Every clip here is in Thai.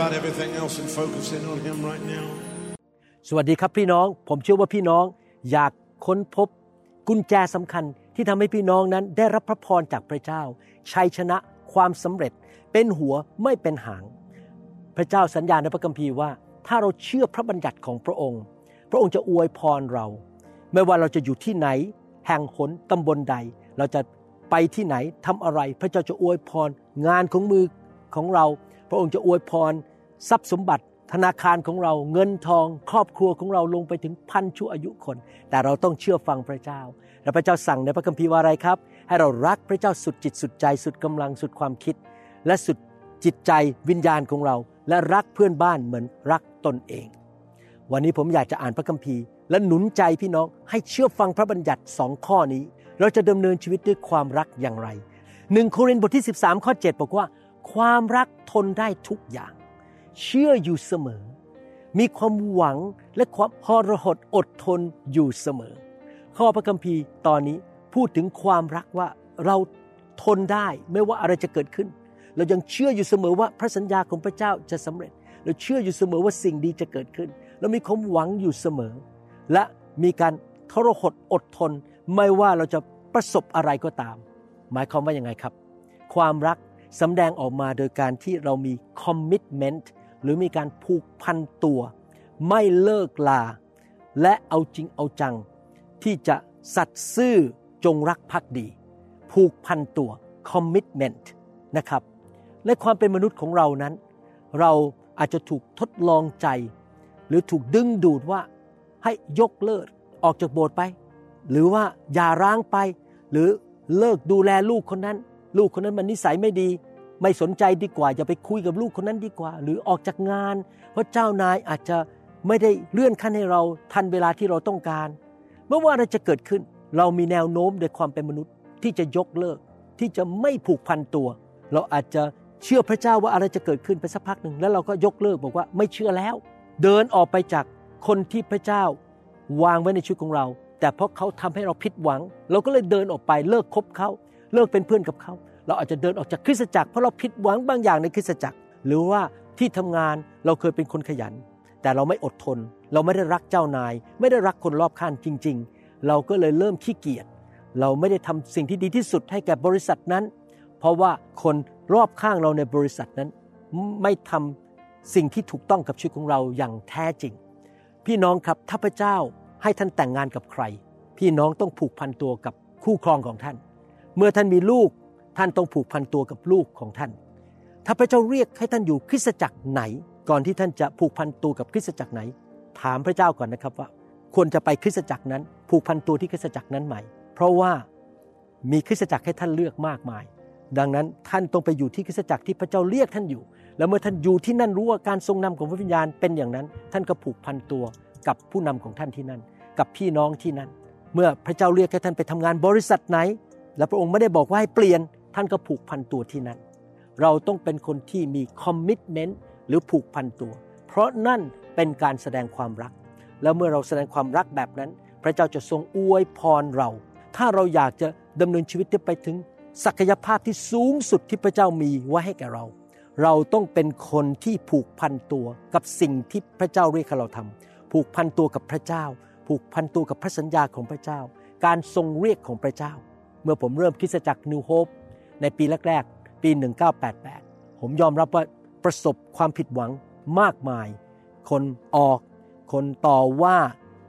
about everything else and focus in on Him right now. สวัสดีครับพี่น้อง ผมเชื่อว่าพี่น้องอยากค้นพบกุญแจสำคัญที่ทำให้พี่น้องนั้นได้รับพระพรจากพระเจ้า ชัยชนะความสำเร็จ เป็นหัวไม่เป็นหาง พระเจ้าสัญญาในพระคัมภีร์ว่า ถ้าเราเชื่อพระบัญญัติของพระองค์ พระองค์จะอวยพรเรา ไม่ว่าเราจะอยู่ที่ไหน แห่งหนตำบลใด เราจะไปที่ไหนทำอะไร พระเจ้าจะอวยพรงานของมือของเรา พระองค์จะอวยพรทรัพย์สมบัติ ธนาคารของเราเงินทอง ครอบครัวของเราลงไปถึงพันชั่วอายุคน แต่เราต้องเชื่อฟังพระเจ้า และพระเจ้าสั่งในพระคัมภีร์ว่าอะไรครับ ให้เรารักพระเจ้าสุดจิตสุดใจสุดกำลังสุดความคิด และสุดจิตใจวิญญาณของเรา และรักเพื่อนบ้านเหมือนรักตนเอง วันนี้ผมอยากจะอ่านพระคัมภีร์ และหนุนใจพี่น้องให้เชื่อฟังพระบัญญัติสองข้อนี้ เราจะดำเนินชีวิตด้วยความรักอย่างไรหนึ่งโครินธ์บทที่ 13 ข้อ 7 บอกว่า ความรักทนได้ทุกอย่าง เชื่ออยู่เสมอ มีความหวังและความหรหดอดทนอยู่เสมอ ข้อพระคัมภีร์ตอนนี้พูดถึงความรักว่าเราทนได้ไม่ว่าอะไรจะเกิดขึ้น เรายังเชื่ออยู่เสมอว่าพระสัญญาของพระเจ้าจะสำเร็จ เราเชื่ออยู่เสมอว่าสิ่งดีจะเกิดขึ้น เรามีความหวังอยู่เสมอ และมีการทรหดอดทน ไม่ว่าเราจะประสบอะไรก็ตาม หมายความว่ายังไงครับ ความรัก สำแดงออกมาโดยการที่เรามีคอมมิ t เมนต์หรือมีการผูกพันตัว ไม่เลิกลา และเอาจริงเอาจัง ที่จะสัตย์ซื่อจงรักภักดี ผูกพันตัวคอมมิ t เมนต์นะครับในความเป็นมนุษย์ของเรานั้น เราอาจจะถูกทดลองใจ หรือถูกดึงดูดว่าให้ยกเลิกออกจากโบสถ์ไป หรือว่าอย่าร้างไป หรือเลิกดูแลลูกคนนั้น ลูกคนนั้นมันนิสัยไม่ดี ไม่สนใจดีกว่า อย่าไปคุยกับลูกคนนั้นดีกว่า หรือออกจากงาน เพราะเจ้านายอาจจะไม่ได้เลื่อนขั้นให้เราทันเวลาที่เราต้องการเมื่อว่าอะไรจะเกิดขึ้น เรามีแนวโน้มโดยความเป็นมนุษย์ที่จะยกเลิกที่จะไม่ผูกพันตัว เราอาจจะเชื่อพระเจ้าว่าอะไรจะเกิดขึ้นไปสักพักหนึ่งแล้วเราก็ยกเลิกบอกว่าไม่เชื่อแล้ว เดินออกไปจากคนที่พระเจ้าวางไว้ในชีวิตของเรา แต่เพราะเขาทำให้เราผิดหวัง เราก็เลยเดินออกไปเลิกคบเขา เลิกเป็นเพื่อนกับเขา เราอาจจะเดินออกจากคริสตจักรเพราะเราผิดหวังบางอย่างในคริสตจักร หรือว่าที่ทำงานเราเคยเป็นคนขยัน แต่เราไม่อดทน เราไม่ได้รักเจ้านาย ไม่ได้รักคนรอบข้างจริง ๆ เราก็เลยเริ่มขี้เกียจเราไม่ได้ทำสิ่งที่ดีที่สุดให้แก่บริษัทนั้น เพราะว่าคนรอบข้างเราในบริษัทนั้น ไม่ทำสิ่งที่ถูกต้องกับชีวิตของเราอย่างแท้จริง พี่น้องครับถ้าพระเจ้าให้ท่านแต่งงานกับใคร พี่น้องต้องผูกพันตัวกับคู่ครองของท่าน เมื่อท่านมีลูกท่านต้องผูกพันตัวกับลูกของท่าน ถ้าพระเจ้าเรียกให้ท่านอยู่คริสตจักรไหน ก่อนที่ท่านจะผูกพันตัวกับคริสตจักรไหน ถามพระเจ้าก่อนนะครับว่า ควรจะไปคริสตจักรนั้น ผูกพันตัวที่คริสตจักรนั้นไหม เพราะว่ามีคริสตจักรให้ท่านเลือกมากมาย ดังนั้นท่านต้องไปอยู่ที่คริสตจักรที่พระเจ้าเรียกท่านอยู่ แล้วเมื่อท่านอยู่ที่นั่นรู้ว่าการทรงนำของพระวิญญาณเป็นอย่างนั้น ท่านก็ผูกพันตัวกับผู้นำของท่านที่นั่น กับพี่น้องที่นั่น เมื่อพระเจ้าเรียกให้ท่านไปทำงานบริษัทไหน และพระองค์ไม่ได้บอกว่าให้เปลี่ยน ท่านก็ผูกพันตัวที่นั่น เราต้องเป็นคนที่มีคอมมิชเมนต์หรือผูกพันตัว เพราะนั่นเป็นการแสดงความรัก แล้วเมื่อเราแสดงความรักแบบนั้น พระเจ้าจะทรงอวยพรเรา ถ้าเราอยากจะดำเนินชีวิตที่ไปถึง ศักยภาพที่สูงสุดที่พระเจ้ามีไว้ให้แก่เรา เราต้องเป็นคนที่ผูกพันตัวกับสิ่งที่พระเจ้าเรียกให้เราทำผูกพันตัวกับพระเจ้า ผูกพันตัวกับพระสัญญาของพระเจ้า การทรงเรียกของพระเจ้า เมื่อผมเริ่มคริสตจักรนิวโฮปในปีแรกๆ ปี 1988 ผมยอมรับว่าประสบความผิดหวังมากมาย คนออก คนต่อว่า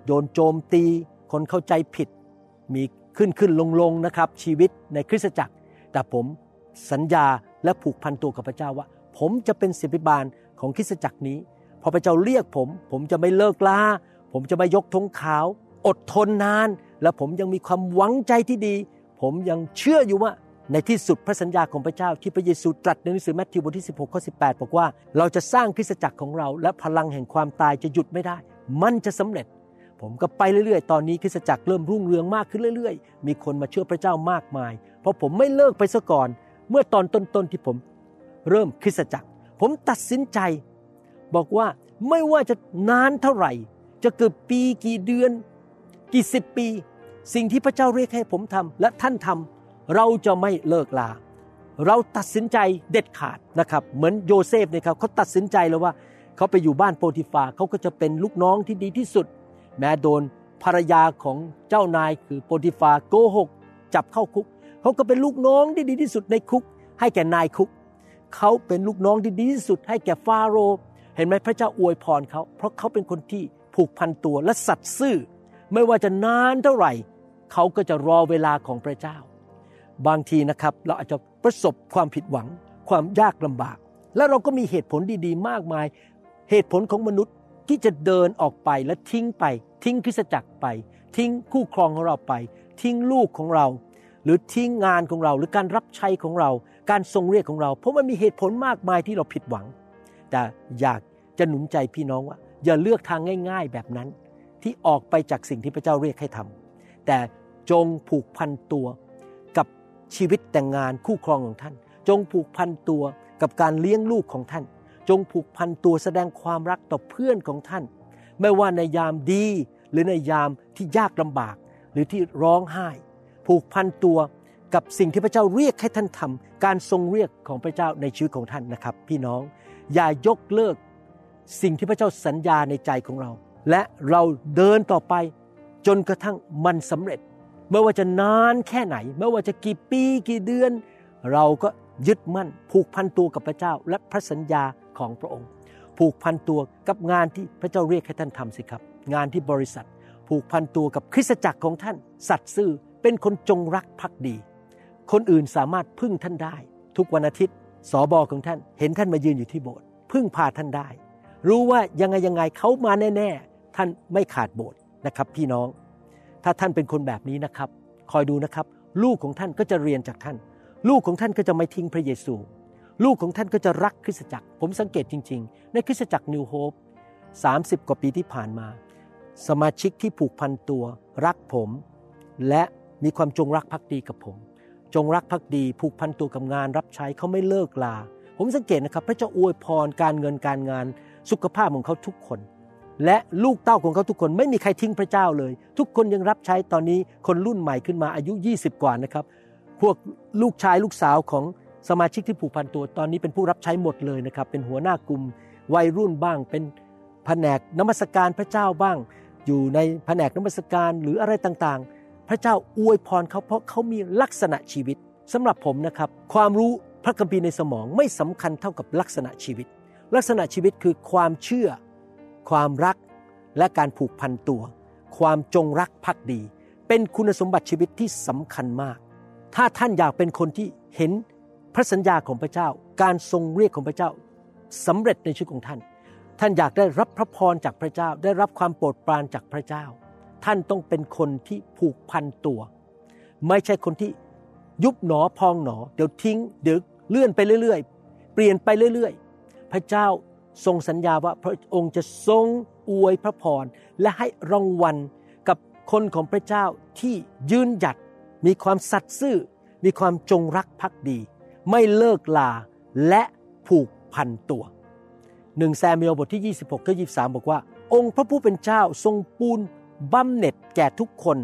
โดนโจมตี คนเข้าใจผิด มีขึ้นขึ้นลงลงนะครับ ชีวิตในคริสตจักร แต่ผมสัญญาและผูกพันตัวกับพระเจ้าว่า ผมจะเป็นศิบิบาลของคริสตจักรนี้ พอพระเจ้าเรียกผม ผมจะไม่เลิกล้า ผมจะไม่ยกธงขาว อดทนนาน และผมยังมีความหวังใจที่ดี ผมยังเชื่ออยู่ว่าในที่สุดพระสัญญาของพระเจ้าที่พระเยซูตรัสในหนังสือแมทธิวบทที่ 16ข้อ18 บอกว่า เราจะสร้างคริสตจักรของเรา และพลังแห่งความตายจะหยุดไม่ได้ มันจะสำเร็จ ผมก็ไปเรื่อยๆ ตอนนี้คริสตจักรเริ่มรุ่งเรืองมากขึ้นเรื่อยๆ มีคนมาเชื่อพระเจ้ามากมาย เพราะผมไม่เลิกไปซะก่อน เมื่อตอนต้นๆที่ผม เริ่มคริสตจักร ผมตัดสินใจ บอกว่าไม่ว่าจะนานเท่าไหร่ จะเกิดปีกี่เดือน กี่สิบปี สิ่งที่พระเจ้าเรียกให้ผมทำและท่านทำเราจะไม่เลิกลา เราตัดสินใจเด็ดขาดนะครับ เหมือนโยเซฟเนี่ยครับเขาตัดสินใจแล้วว่าเขาไปอยู่บ้านโปทิฟาร์เขาก็จะเป็นลูกน้องที่ดีที่สุด แม้โดนภรรยาของเจ้านายคือโปรติฟาโกหก จับเข้าคุกเขาก็เป็นลูกน้องที่ดีที่สุดในคุก ให้แก่นายคุกเขาเป็นลูกน้องที่ดีที่สุด ให้แก่ฟาโรห์เห็นไหมพระเจ้าอวยพรเขาเพราะเขาเป็นคนที่ผูกพันตัวและสัตย์ซื่อ ไม่ว่าจะนานเท่าไหร่ เขาก็จะรอเวลาของพระเจ้า บางทีนะครับเราอาจจะประสบความผิดหวัง ความยากลำบาก แล้วเราก็มีเหตุผลดีๆ มากมาย เหตุผลของมนุษย์ที่จะเดินออกไปและทิ้งไป ทิ้งคริสตจักรไป ทิ้งคู่ครองของเราไป ทิ้งลูกของเรา หรือทิ้งงานของเราหรือการรับใช้ของเรา การทรงเรียกของเรา เพราะมันมีเหตุผลมากมายที่เราผิดหวัง แต่อยากจะหนุนใจพี่น้องว่า อย่าเลือกทางง่าย ๆแบบนั้นที่ออกไปจากสิ่งที่พระเจ้าเรียกให้ทำแต่ จงผูกพันตัวกับชีวิตแต่งงานคู่ครองของท่าน จงผูกพันตัวกับการเลี้ยงลูกของท่าน จงผูกพันตัวแสดงความรักต่อเพื่อนของท่าน ไม่ว่าในยามดีหรือในยามที่ยากลำบากหรือที่ร้องไห้ ผูกพันตัวกับสิ่งที่พระเจ้าเรียกให้ท่านทำการทรงเรียกของพระเจ้าในชีวิตของท่านนะครับ พี่น้องอย่ายกเลิกสิ่งที่พระเจ้าสัญญาในใจของเรา และเราเดินต่อไปจนกระทั่งมันสำเร็จ ไม่ว่าจะนานแค่ไหน ไม่ว่าจะกี่ปีกี่เดือน เราก็ยึดมั่น ผูกพันตัวกับพระเจ้า และพระสัญญาของพระองค์ ผูกพันตัวกับงานที่พระเจ้าเรียกให้ท่านทำสิครับ งานที่บริษัท ผูกพันตัวกับคริสตจักรของท่าน สัตย์ซื่อเป็นคนจงรักภักดี คนอื่นสามารถพึ่งท่านได้ ทุกวันอาทิตย์สอบอของท่าน เห็นท่านมายืนอยู่ที่โบสถ์พึ่งพาท่านได้ รู้ว่ายังไงยังไงเขามาแน่ ๆ ท่านไม่ขาดโบสถ์นะครับ พี่น้อง ถ้าท่านเป็นคนแบบนี้นะครับ คอยดูนะครับ ลูกของท่านก็จะเรียนจากท่าน ลูกของท่านก็จะไม่ทิ้งพระเยซู ลูกของท่านก็จะรักคริสตจักร ผมสังเกตจริง ๆ ในคริสตจักรนิวโฮป30 กว่าปีที่ผ่านมา สมาชิกที่ผูกพันตัว รักผม และมีความจงรักภักดีกับผม จงรักภักดีผูกพันตัวกับงานรับใช้เขาไม่เลิกลา ผมสังเกตนะครับ พระเจ้าอวยพรการเงินการงานสุขภาพของเขาทุกคน และลูกเต้าของเขาทุกคนไม่มีใครทิ้งพระเจ้าเลย ทุกคนยังรับใช้ตอนนี้คนรุ่นใหม่ขึ้นมาอายุ 20 กว่านะครับ พวกลูกชายลูกสาวของสมาชิกที่ผูกพันตัวตอนนี้เป็นผู้รับใช้หมดเลยนะครับ เป็นหัวหน้ากลุ่มวัยรุ่นบ้าง เป็นแผนกนมัสการพระเจ้าบ้าง อยู่ในแผนกนมัสการหรืออะไรต่างๆ พระเจ้าอวยพรเขาเพราะเขามีลักษณะชีวิตสำหรับผมนะครับ ความรู้พระคัมภีร์ในสมองไม่สำคัญเท่ากับลักษณะชีวิต ลักษณะชีวิตคือความเชื่อ ความรักและการผูกพันตัว ความจงรักภักดี เป็นคุณสมบัติชีวิตที่สำคัญมาก ถ้าท่านอยากเป็นคนที่เห็นพระสัญญาของพระเจ้า การทรงเรียกของพระเจ้าสำเร็จในชีวิตของท่าน ท่านอยากได้รับพระพรจากพระเจ้า ได้รับความโปรดปรานจากพระเจ้า ท่านต้องเป็นคนที่ผูกพันตัว ไม่ใช่คนที่ยุบหนอพองหนอ เดี๋ยวทิ้งเดี๋ยวเลื่อนไปเรื่อย ๆ เปลี่ยนไปเรื่อย ๆ พระเจ้า ทรงสัญญาว่าพระองค์จะทรงอวยพระพรและให้รางวัลกับคนของพระเจ้าที่ยืนหยัด มีความสัตย์ซื่อ มีความจงรักภักดี ไม่เลิกลาและผูกพันตัวหนึ่งแซมเมลบทที่ 26ก็23 บอกว่า องค์พระผู้เป็นเจ้าทรงปูนบำเหน็จแก่ทุกคน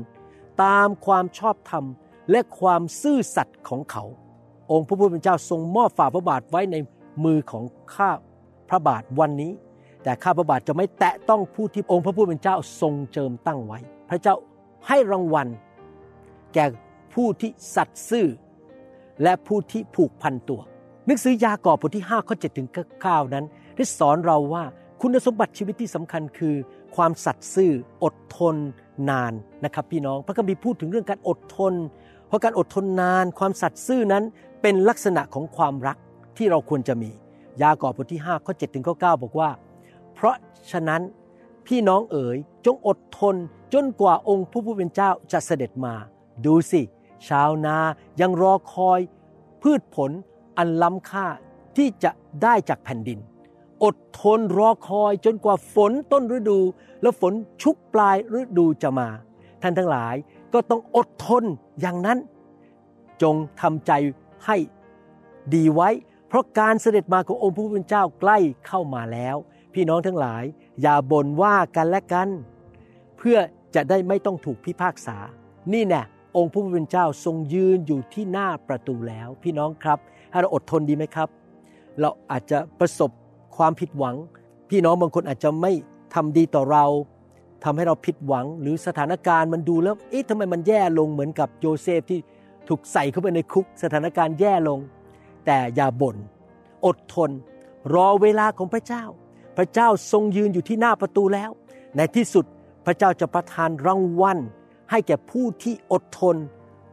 ตามความชอบธรรมและความซื่อสัตย์ของเขา องค์พระผู้เป็นเจ้าทรงมอบฝ่าพระบาทไว้ในมือของข้า พระบาทวันนี้ แต่ข้าพระบาทจะไม่แตะต้องผู้ที่องค์พระผู้เป็นเจ้าทรงเจิมตั้งไว้ พระเจ้าให้รางวัล แก่ผู้ที่สัตย์ซื่อ และผู้ที่ผูกพันตัวหนังสือยากอบบทที่5ข้อ7ถึง9นั้น ได้สอนเราว่าคุณสมบัติชีวิตที่สำคัญคือ ความสัตย์ซื่ออดทนนานนะครับพี่น้องพระคัมภีร์พูดถึงเรื่องการอดทน เพราะการอดทนนาน ความสัตย์ซื่อนั้นเป็นลักษณะของความรักที่เราควรจะมี ยากอบบทที่5ข้อ7ถึงข้อ9บอกว่า เพราะฉะนั้นพี่น้องเอ๋ยจงอดทนจนกว่าองค์ผู้ผู้เป็นเจ้าจะเสด็จมา ดูสิ ชาวนายังรอคอย พืชผลอันล้ำค่าที่จะได้จากแผ่นดิน อดทนรอคอยจนกว่าฝนต้นฤดู และฝนชุกปลายฤดูจะมา ท่านทั้งหลายก็ต้องอดทนอย่างนั้น จงทำใจให้ดีไว้ เพราะการเสด็จมาขององค์พระผู้เป็นเจ้าใกล้เข้ามาแล้ว พี่น้องทั้งหลาย อย่าบ่นว่ากันและกัน เพื่อจะได้ไม่ต้องถูกพิพากษา นี่แน่องค์พระผู้เป็นเจ้าทรงยืนอยู่ที่หน้าประตูแล้ว พี่น้องครับให้เราอดทนดีไหมครับ เราอาจจะประสบความผิดหวัง พี่น้องบางคนอาจจะไม่ทำดีต่อเราทำให้เราผิดหวัง หรือสถานการณ์มันดูแล้วเอ๊ะทำไมมันแย่ลงเหมือนกับโยเซฟที่ถูกใส่เข้าไปในคุก สถานการณ์แย่ลง แต่อย่าบน่นอดทน รอเวลาของพระเจ้า พระเจ้าทรงยืนอยู่ที่หน้าประตูแล้ว ในที่สุดพระเจ้าจะประทานรางวัลให้แก่ผู้ที่อดทน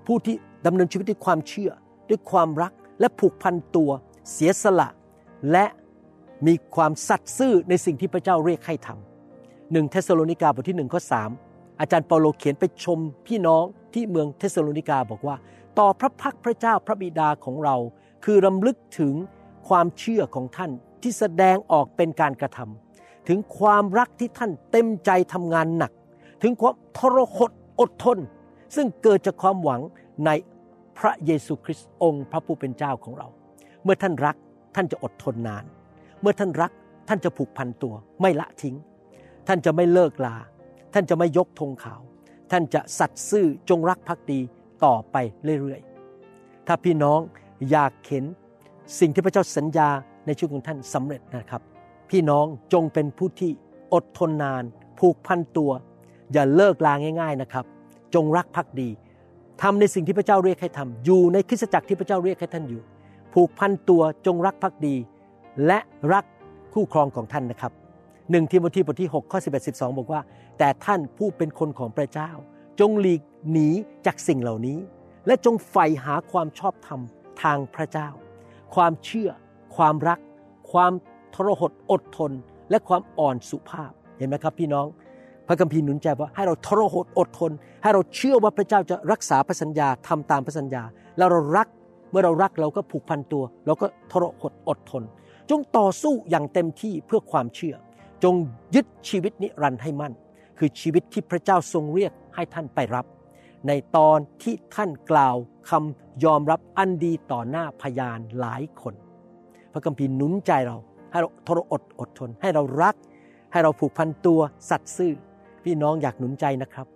ผู้ที่ดำเนินชีวิตด้วยความเชื่อ ด้วยความรักและผูกพันตัว เสียสละ และมีความสัตย์ซื่อในสิ่งที่พระเจ้าเรียกให้ทำหนึ่งเธสะโลนิกาบทที่หนึ่งข้อสามอาจารย์เปาโลเขียนไปชมพี่น้องที่เมืองเธสะโลนิกาบอกว่า ต่อพระพักตร์พระเจ้าพระบิดาของเรา คือรำลึกถึงความเชื่อของท่านที่แสดงออกเป็นการกระทำถึงความรักที่ท่านเต็มใจทำงานหนัก ถึงความทรหดอดทน ซึ่งเกิดจากความหวังในพระเยซูคริสต์องค์พระผู้เป็นเจ้าของเรา เมื่อท่านรักท่านจะอดทนนาน เมื่อท่านรักท่านจะผูกพันตัวไม่ละทิ้ง ท่านจะไม่เลิกลา ท่านจะไม่ยกธงขาว ท่านจะสัตย์ซื่อจงรักภักดีต่อไปเรื่อยๆ ถ้าพี่น้อง อยากเห็นสิ่งที่พระเจ้าสัญญาในชีวิตของท่านสำเร็จนะครับ พี่น้องจงเป็นผู้ที่อดทนนาน ผูกพันตัว อย่าเลิกลาง่าย ๆนะครับ จงรักภักดีทำในสิ่งที่พระเจ้าเรียกให้ทำอยู่ในคริสตจักรที่พระเจ้าเรียกให้ท่านอยู่ ผูกพันตัวจงรักภักดี และรักคู่ครองของท่านนะครับหนึ่งทิโมธีบทที่6ข้อ11 12 บอกว่า แต่ท่านผู้เป็นคนของพระเจ้า จงหลีกหนีจากสิ่งเหล่านี้ และจงใฝ่หาความชอบธรรม ทางพระเจ้า ความเชื่อ ความรัก ความทรหดอดทน และความอ่อนสุภาพเห็นไหมครับ พี่น้อง พระคัมภีร์หนุนใจว่าให้เราทรหดอดทน ให้เราเชื่อว่าพระเจ้าจะรักษาพระสัญญาทำตามพระสัญญา แล้วเรารักเมื่อเรารักเราก็ผูกพันตัว เราก็ทรหดอดทน จงต่อสู้อย่างเต็มที่เพื่อความเชื่อ จงยึดชีวิตนิรันดร์ให้มั่น คือชีวิตที่พระเจ้าทรงเรียกให้ท่านไปรับ ในตอนที่ท่านกล่าวคำยอมรับอันดีต่อหน้าพยานหลายคน พระคัมภีร์หนุนใจเรา ให้เราทรอดอดทน ให้เรารัก ให้เราผูกพันตัวสัตย์ซื่อ พี่น้องอยากหนุนใจนะครับ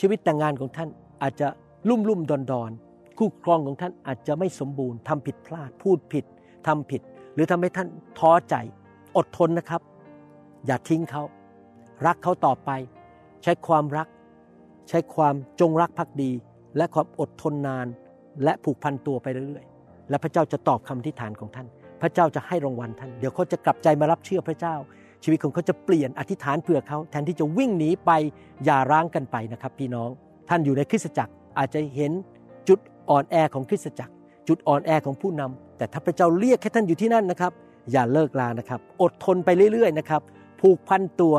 ชีวิตแต่งงานของท่านอาจจะลุ่มลุ่มดอนดอนคู่ครองของท่านอาจจะไม่สมบูรณ์ทำผิดพลาด พูดผิดทำผิด หรือทำให้ท่านท้อใจ อดทนนะครับ อย่าทิ้งเขา รักเขาต่อไป ใช้ความรัก ใช้ความจงรักภักดี และความอดทนนาน และผูกพันตัวไปเรื่อยๆ และพระเจ้าจะตอบคำที่ฐานของท่าน พระเจ้าจะให้รางวัลท่าน เดี๋ยวเขาจะกลับใจมารับเชื่อพระเจ้า ชีวิตของเขาจะเปลี่ยนอธิษฐานเผื่อเขา แทนที่จะวิ่งหนีไปอย่าร้างกันไปนะครับพี่น้อง ท่านอยู่ในคริสตจักรอาจจะเห็นจุดอ่อนแอของคริสตจักร จุดอ่อนแอของผู้นำแต่ถ้าพระเจ้าเรียกให้ท่านอยู่ที่นั่นนะครับ อย่าเลิกลานะครับ อดทนไปเรื่อยๆนะครับ ผูกพันตัว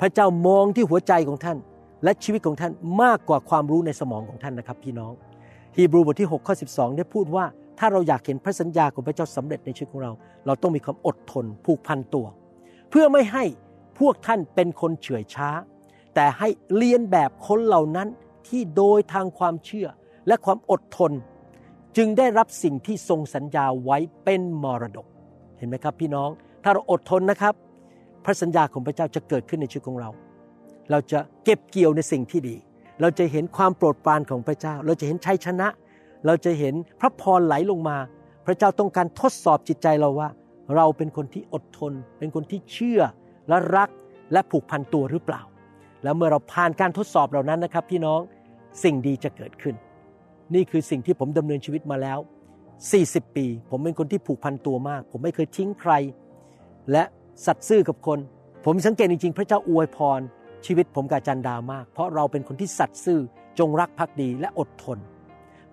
พระเจ้ามองที่หัวใจของท่าน และชีวิตของท่านมากกว่าความรู้ในสมองของท่านนะครับ พี่น้องฮีบรูบทที่6ข้อ12 ได้พูดว่าถ้าเราอยากเห็นพระสัญญาของพระเจ้าสำเร็จในชีวิตของเรา เราต้องมีความอดทนผูกพันตัว เพื่อไม่ให้พวกท่านเป็นคนเฉื่อยช้า แต่ให้เลียนแบบคนเหล่านั้นที่โดยทางความเชื่อและความอดทน จึงได้รับสิ่งที่ทรงสัญญาไว้เป็นมรดก เห็นไหมครับพี่น้อง ถ้าเราอดทนนะครับ พระสัญญาของพระเจ้าจะเกิดขึ้นในชีวิตของเรา เราจะเก็บเกี่ยวในสิ่งที่ดี เราจะเห็นความโปรดปรานของพระเจ้า เราจะเห็นชัยชนะ เราจะเห็นพระพรไหลลงมา พระเจ้าต้องการทดสอบจิตใจเราว่า เราเป็นคนที่อดทน เป็นคนที่เชื่อและรักและผูกพันตัวหรือเปล่า แล้วเมื่อเราผ่านการทดสอบเหล่านั้นนะครับ พี่น้องสิ่งดีจะเกิดขึ้น นี่คือสิ่งที่ผมดำเนินชีวิตมาแล้ว 40 ปี ผมเป็นคนที่ผูกพันตัวมาก ผมไม่เคยทิ้งใคร และสัตย์ซื่อกับคน ผมสังเกตจริงๆ พระเจ้าอวยพร ชีวิตผมกับจันดามาก เพราะเราเป็นคนที่สัตย์ซื่อจงรักภักดีและอดทน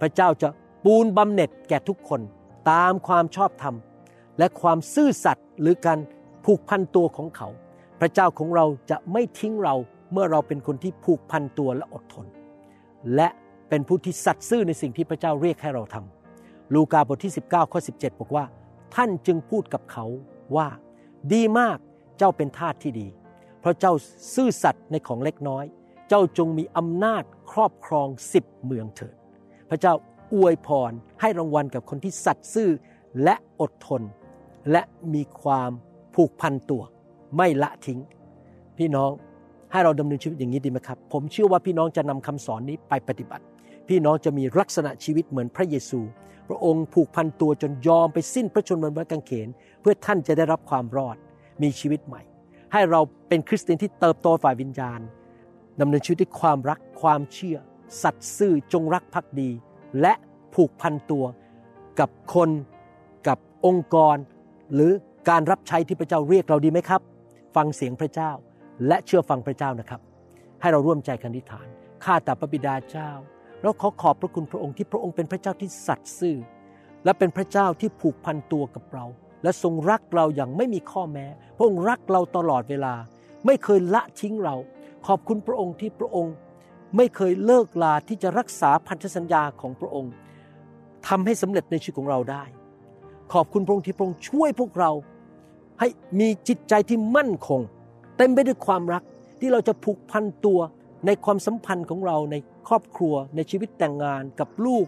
พระเจ้าจะปูนบำเหน็จแก่ทุกคนตามความชอบธรรม และความซื่อสัตย์หรือการผูกพันตัวของเขา พระเจ้าของเราจะไม่ทิ้งเราเมื่อเราเป็นคนที่ผูกพันตัวและอดทน และเป็นผู้ที่สัตย์ซื่อในสิ่งที่พระเจ้าเรียกให้เราทำลูกาบทที่ 19ข้อ17 บอกว่า ท่านจึงพูดกับเขาว่า ดีมากเจ้าเป็นทาสที่ดี เพราะเจ้าซื่อสัตย์ในของเล็กน้อย เจ้าจงมีอำนาจครอบครองสิบเมืองเถิด พระเจ้าอวยพรให้รางวัลกับคนที่สัตย์ซื่อและอดทน และมีความผูกพันตัว ไม่ละทิ้ง พี่น้องให้เราดำเนินชีวิตอย่างนี้ดีไหมครับ ผมเชื่อว่าพี่น้องจะนำคำสอนนี้ไปปฏิบัติ พี่น้องจะมีลักษณะชีวิตเหมือนพระเยซู พระองค์ผูกพันตัวจนยอมไปสิ้นพระชนม์บนไม้กางเขน เพื่อท่านจะได้รับความรอดมีชีวิตใหม่ ให้เราเป็นคริสเตียนที่เติบโตฝ่ายวิญญาณดำเนินชีวิตด้วยความรักความเชื่อ สัตย์ซื่อจงรักภักดี และผูกพันตัวกับคนกับองค์กร หรือการรับใช้ที่พระเจ้าเรียกเราดีไหมครับ ฟังเสียงพระเจ้า และเชื่อฟังพระเจ้านะครับ ให้เราร่วมใจกันทิฐานข้าแต่พระบิดาเจ้าเราขอขอบพระคุณพระองค์ที่พระองค์เป็นพระเจ้าที่สัตย์ซื่อ และเป็นพระเจ้าที่ผูกพันตัวกับเรา และทรงรักเราอย่างไม่มีข้อแม้ พระองค์รักเราตลอดเวลา ไม่เคยละทิ้งเรา ขอบคุณพระองค์ที่พระองค์ ไม่เคยเลิกลาที่จะรักษาพันธสัญญาของพระองค์ทำให้สำเร็จในชีวิตของเราได้ ขอบคุณพระองค์ที่พระองค์ช่วยพวกเรา ให้มีจิตใจที่มั่นคง เต็มไปด้วยความรักที่เราจะผูกพันตัวในความสัมพันธ์ของเราในครอบครัวในชีวิตแต่งงานกับลูก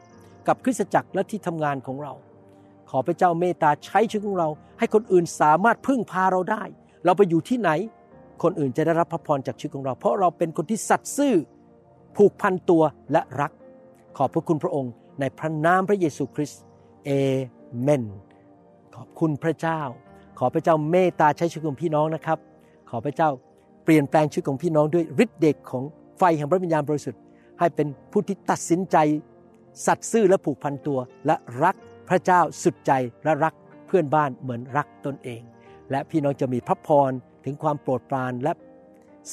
กับคริสตจักรและที่ทำงานของเรา อพระเจ้าเมตตาใช้ชีวิตของเรา ให้คนอื่นสามารถพึ่งพาเราได้ เราไปอยู่ที่ไหน คนอื่นจะได้รับพระพรจากชีวิตของเรา เพราะเราเป็นคนที่สัตย์ซื่อผูกพันตัวและรัก ขอบพระคุณพระองค์ ในพระนามพระเยซูคริสต์เอเมน ขอบคุณพระเจ้า ขอพระเจ้าเมตตาใช้ชีวิตของพี่น้องนะครับ ขอพระเจ้าเปลี่ยนแปลงชีวิตของพี่น้องด้วยฤทธิ์เดชของไฟแห่งพระวิญญาณบริสุทธิ์ให้เป็นผู้ที่ตัดสินใจ สัตย์ซื่อและผูกพันตัวและรัก ระเจ้าสุดใจและรักเพื่อนบ้านเหมือนรักตนเอง และพี่น้องจะมีพระพรถึงความโปรดปรานและ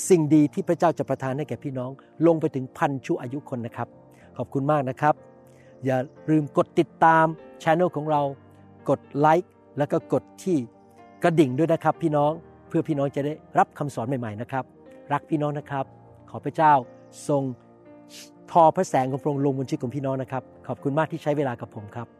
สิ่งดีที่พระเจ้าจะประทานให้แก่พี่น้องลงไปถึงพันชั่วอายุคนนะครับ ขอบคุณมากนะครับ อย่าลืมกดติดตามช anel ของเรา กดไลค์แล้วก็กดที่กระดิ่งด้วยนะครับ พี่น้องเพื่อพี่น้องจะได้รับคำสอนใหม่ๆนะครับ รักพี่น้องนะครับ ขอพระเจ้าทรงทอพระแสงของพระองค์ลงบนชีวิตของพี่น้องนะครับ ขอบคุณมากที่ใช้เวลากับผมครับ